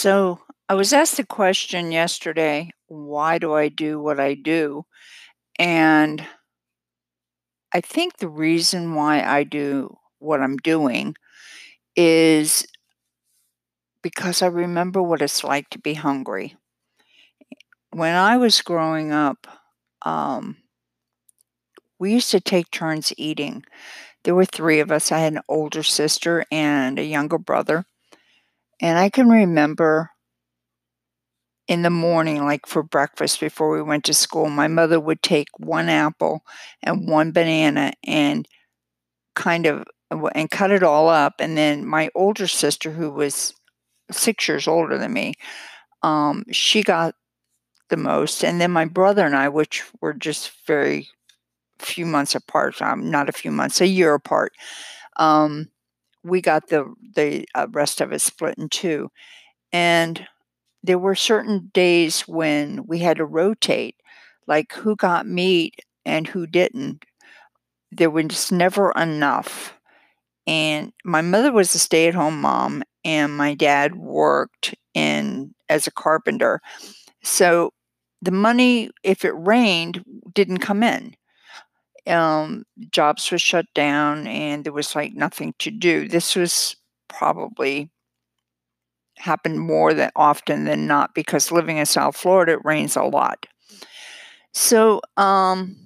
So I was asked the question yesterday, why do I do what I do? And I think the reason why I do what I'm doing is because I remember what it's like to be hungry. When I was growing up, um, we used to take turns eating. There were three of us. I had an older sister and a younger brother. And I can remember in the morning, like for breakfast before we went to school, my mother would take one apple and one banana and kind of and cut it all up. And then my older sister, who was six years older than me, um, she got the most. And then my brother and I, which were just very few months apart, um, not a few months, a year apart, um, we got the the uh, rest of it split in two. And there were certain days when we had to rotate, like who got meat and who didn't. There was never enough. And my mother was a stay at home mom, and my dad worked in as a carpenter. So the money, if it rained, didn't come in. Um, jobs were shut down, and there was like nothing to do. This was probably happened more than often than not because living in South Florida, it rains a lot. So, um,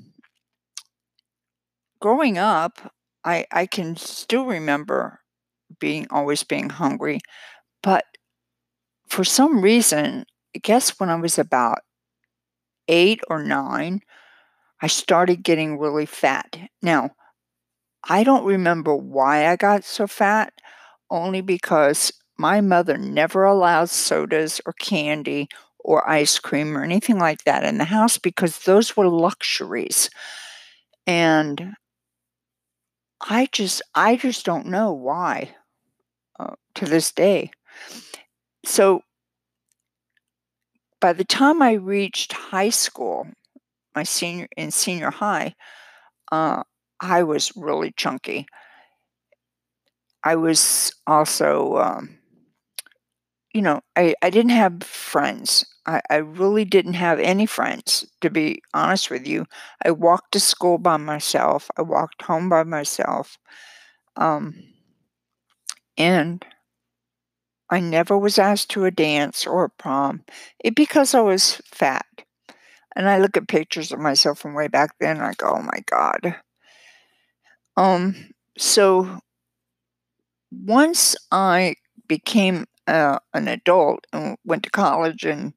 growing up, I I can still remember being always being hungry, but for some reason, I guess when I was about eight or nine, I started getting really fat. Now, I don't remember why I got so fat, only because my mother never allowed sodas or candy or ice cream or anything like that in the house because those were luxuries. And I just I just don't know why uh, to this day. So by the time I reached high school, my senior in senior high, uh, I was really chunky. I was also um, you know, I, I didn't have friends. I, I really didn't have any friends, to be honest with you. I walked to school by myself, I walked home by myself. Um, and I never was asked to a dance or a prom it, because I was fat. And I look at pictures of myself from way back then, I go, oh my God. Um, so once I became uh, an adult and went to college and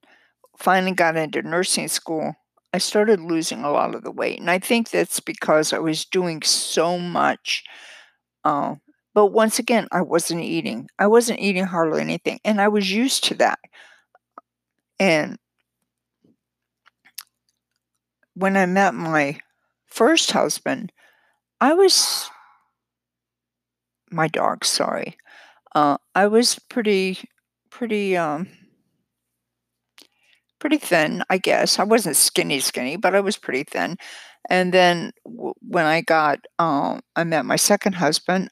finally got into nursing school, I started losing a lot of the weight. And I think that's because I was doing so much. Uh, but once again, I wasn't eating. I wasn't eating hardly anything. And I was used to that. And when I met my first husband, I was my dog, sorry. Uh, I was pretty, pretty, um, pretty thin, I guess. I wasn't skinny, skinny, but I was pretty thin. And then w- when I got, um, I met my second husband,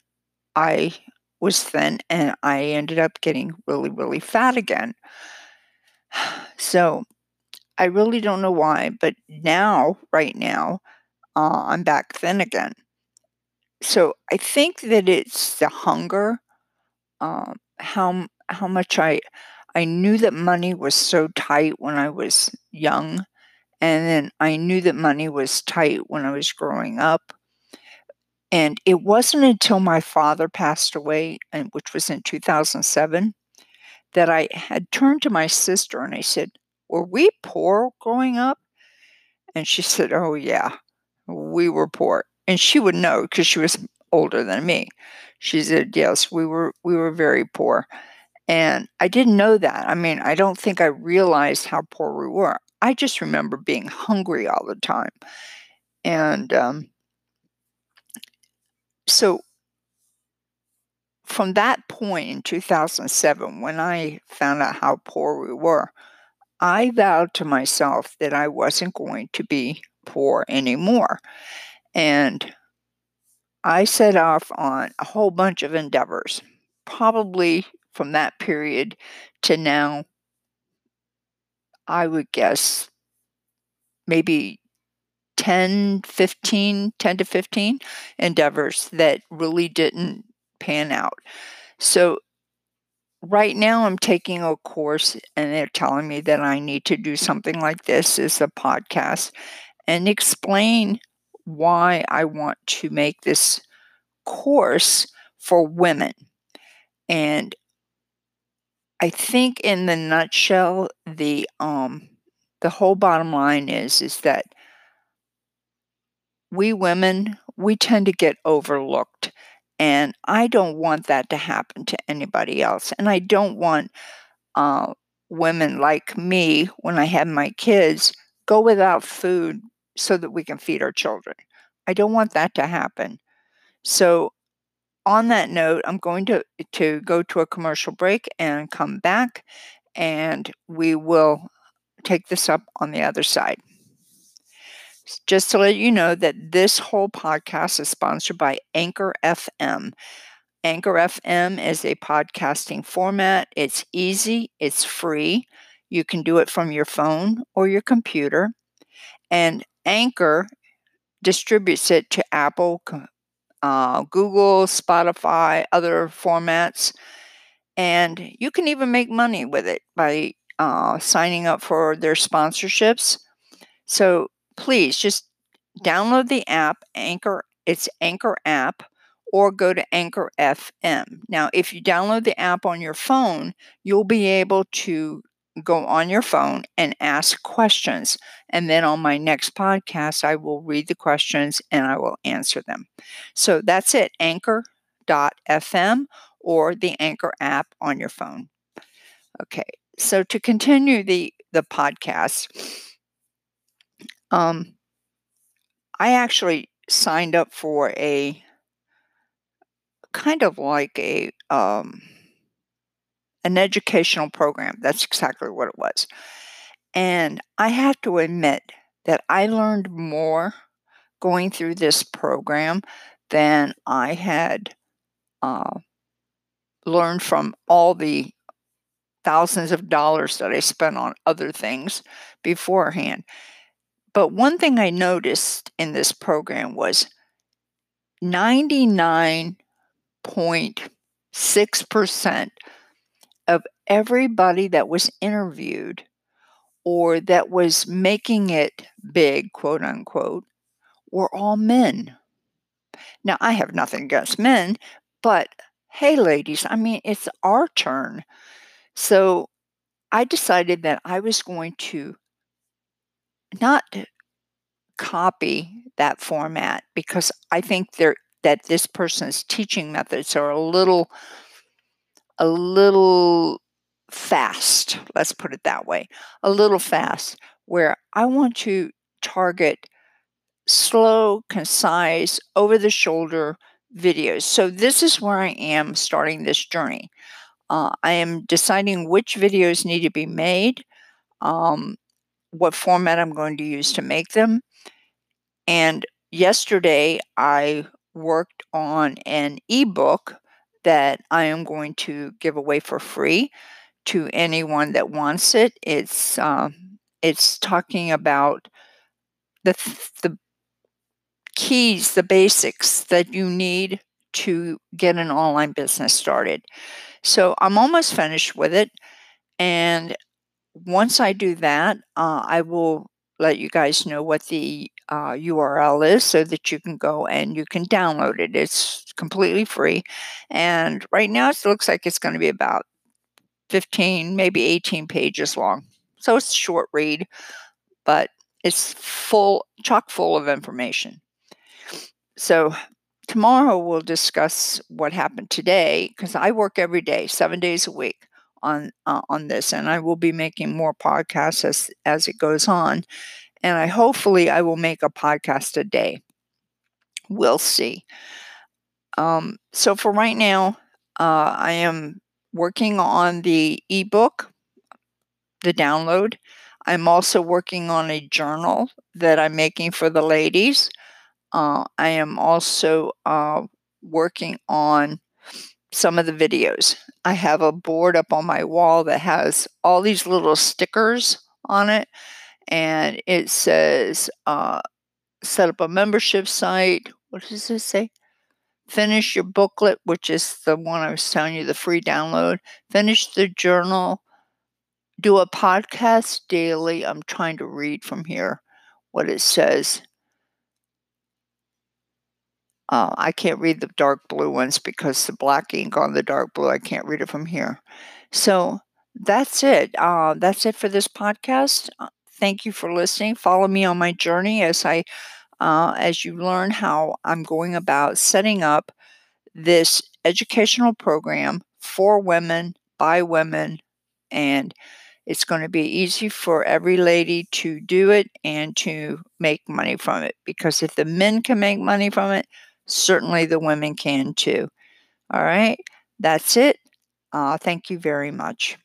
I was thin and I ended up getting really, really fat again. So I really don't know why, but now, right now, uh, I'm back thin again. So I think that it's the hunger um, how how much I I knew that money was so tight when I was young, and then I knew that money was tight when I was growing up. And it wasn't until my father passed away, and which was in 2007, that I had turned to my sister and I said, "Were we poor growing up?" And she said, "Oh yeah, we were poor." And she would know because she was older than me. She said, "Yes, we were we were very poor." And I didn't know that. I mean, I don't think I realized how poor we were. I just remember being hungry all the time. And um, so from that point in 2007, when I found out how poor we were, I vowed to myself that I wasn't going to be poor anymore. And I set off on a whole bunch of endeavors, probably from that period to now, I would guess maybe 10, 15, 10 to 15 endeavors that really didn't pan out. So right now I'm taking a course and they're telling me that I need to do something like this as a podcast and explain why I want to make this course for women. And I think in the nutshell, the um the whole bottom line is is that we women we tend to get overlooked and I don't want that to happen to anybody else. And I don't want uh, women like me, when I have my kids, go without food so that we can feed our children. I don't want that to happen. So, on that note, I'm going to, to go to a commercial break and come back, and we will take this up on the other side. Just to let you know that this whole podcast is sponsored by Anchor FM. Anchor FM is a podcasting format. It's easy, it's free. You can do it from your phone or your computer. And Anchor distributes it to Apple, uh, Google, Spotify, other formats. And you can even make money with it by uh, signing up for their sponsorships. So please just download the app, Anchor, it's Anchor app, or go to Anchor FM. Now, if you download the app on your phone, you'll be able to go on your phone and ask questions. And then on my next podcast, I will read the questions and I will answer them. So that's it, anchor.fm or the Anchor app on your phone. Okay, so to continue the, the podcast, um, I actually signed up for a kind of like a um, an educational program. That's exactly what it was. And I have to admit that I learned more going through this program than I had uh, learned from all the thousands of dollars that I spent on other things beforehand. But one thing I noticed in this program was 99.6% of everybody that was interviewed or that was making it big, quote unquote, were all men. Now, I have nothing against men, but hey, ladies, I mean, it's our turn. So I decided that I was going to not copy that format because I think there that this person's teaching methods are a little a little fast, let's put it that way. A little fast where I want to target slow, concise, over the shoulder videos. So this is where I am starting this journey. Uh, I am deciding which videos need to be made. Um, what format I'm going to use to make them. And yesterday I worked on an ebook that I am going to give away for free to anyone that wants it. It's uh, it's talking about the the keys, the basics that you need to get an online business started. So I'm almost finished with it, and once I do that, uh, I will let you guys know what the uh, URL is so that you can go and you can download it. It's completely free. And right now it looks like it's going to be about 15, maybe 18 pages long. So it's a short read, but it's full, chock full of information. So tomorrow we'll discuss what happened today because I work every day, seven days a week on uh, on this, and I will be making more podcasts as as it goes on. And I hopefully I will make a podcast a day. We'll see. Um, so for right now, uh, I am working on the ebook, the download. I'm also working on a journal that I'm making for the ladies. Uh, I am also uh, working on some of the videos. I have a board up on my wall that has all these little stickers on it, and it says, uh, set up a membership site. What does it say? Finish your booklet, which is the one I was telling you, the free download. Finish the journal. Do a podcast daily. I'm trying to read from here what it says. Uh, I can't read the dark blue ones because the black ink on the dark blue, I can't read it from here. So that's it. Uh, that's it for this podcast. Uh, thank you for listening. Follow me on my journey as I, uh, as you learn how I'm going about setting up this educational program for women by women, and it's going to be easy for every lady to do it and to make money from it. Because if the men can make money from it, certainly the women can too. All right, that's it. Uh, thank you very much.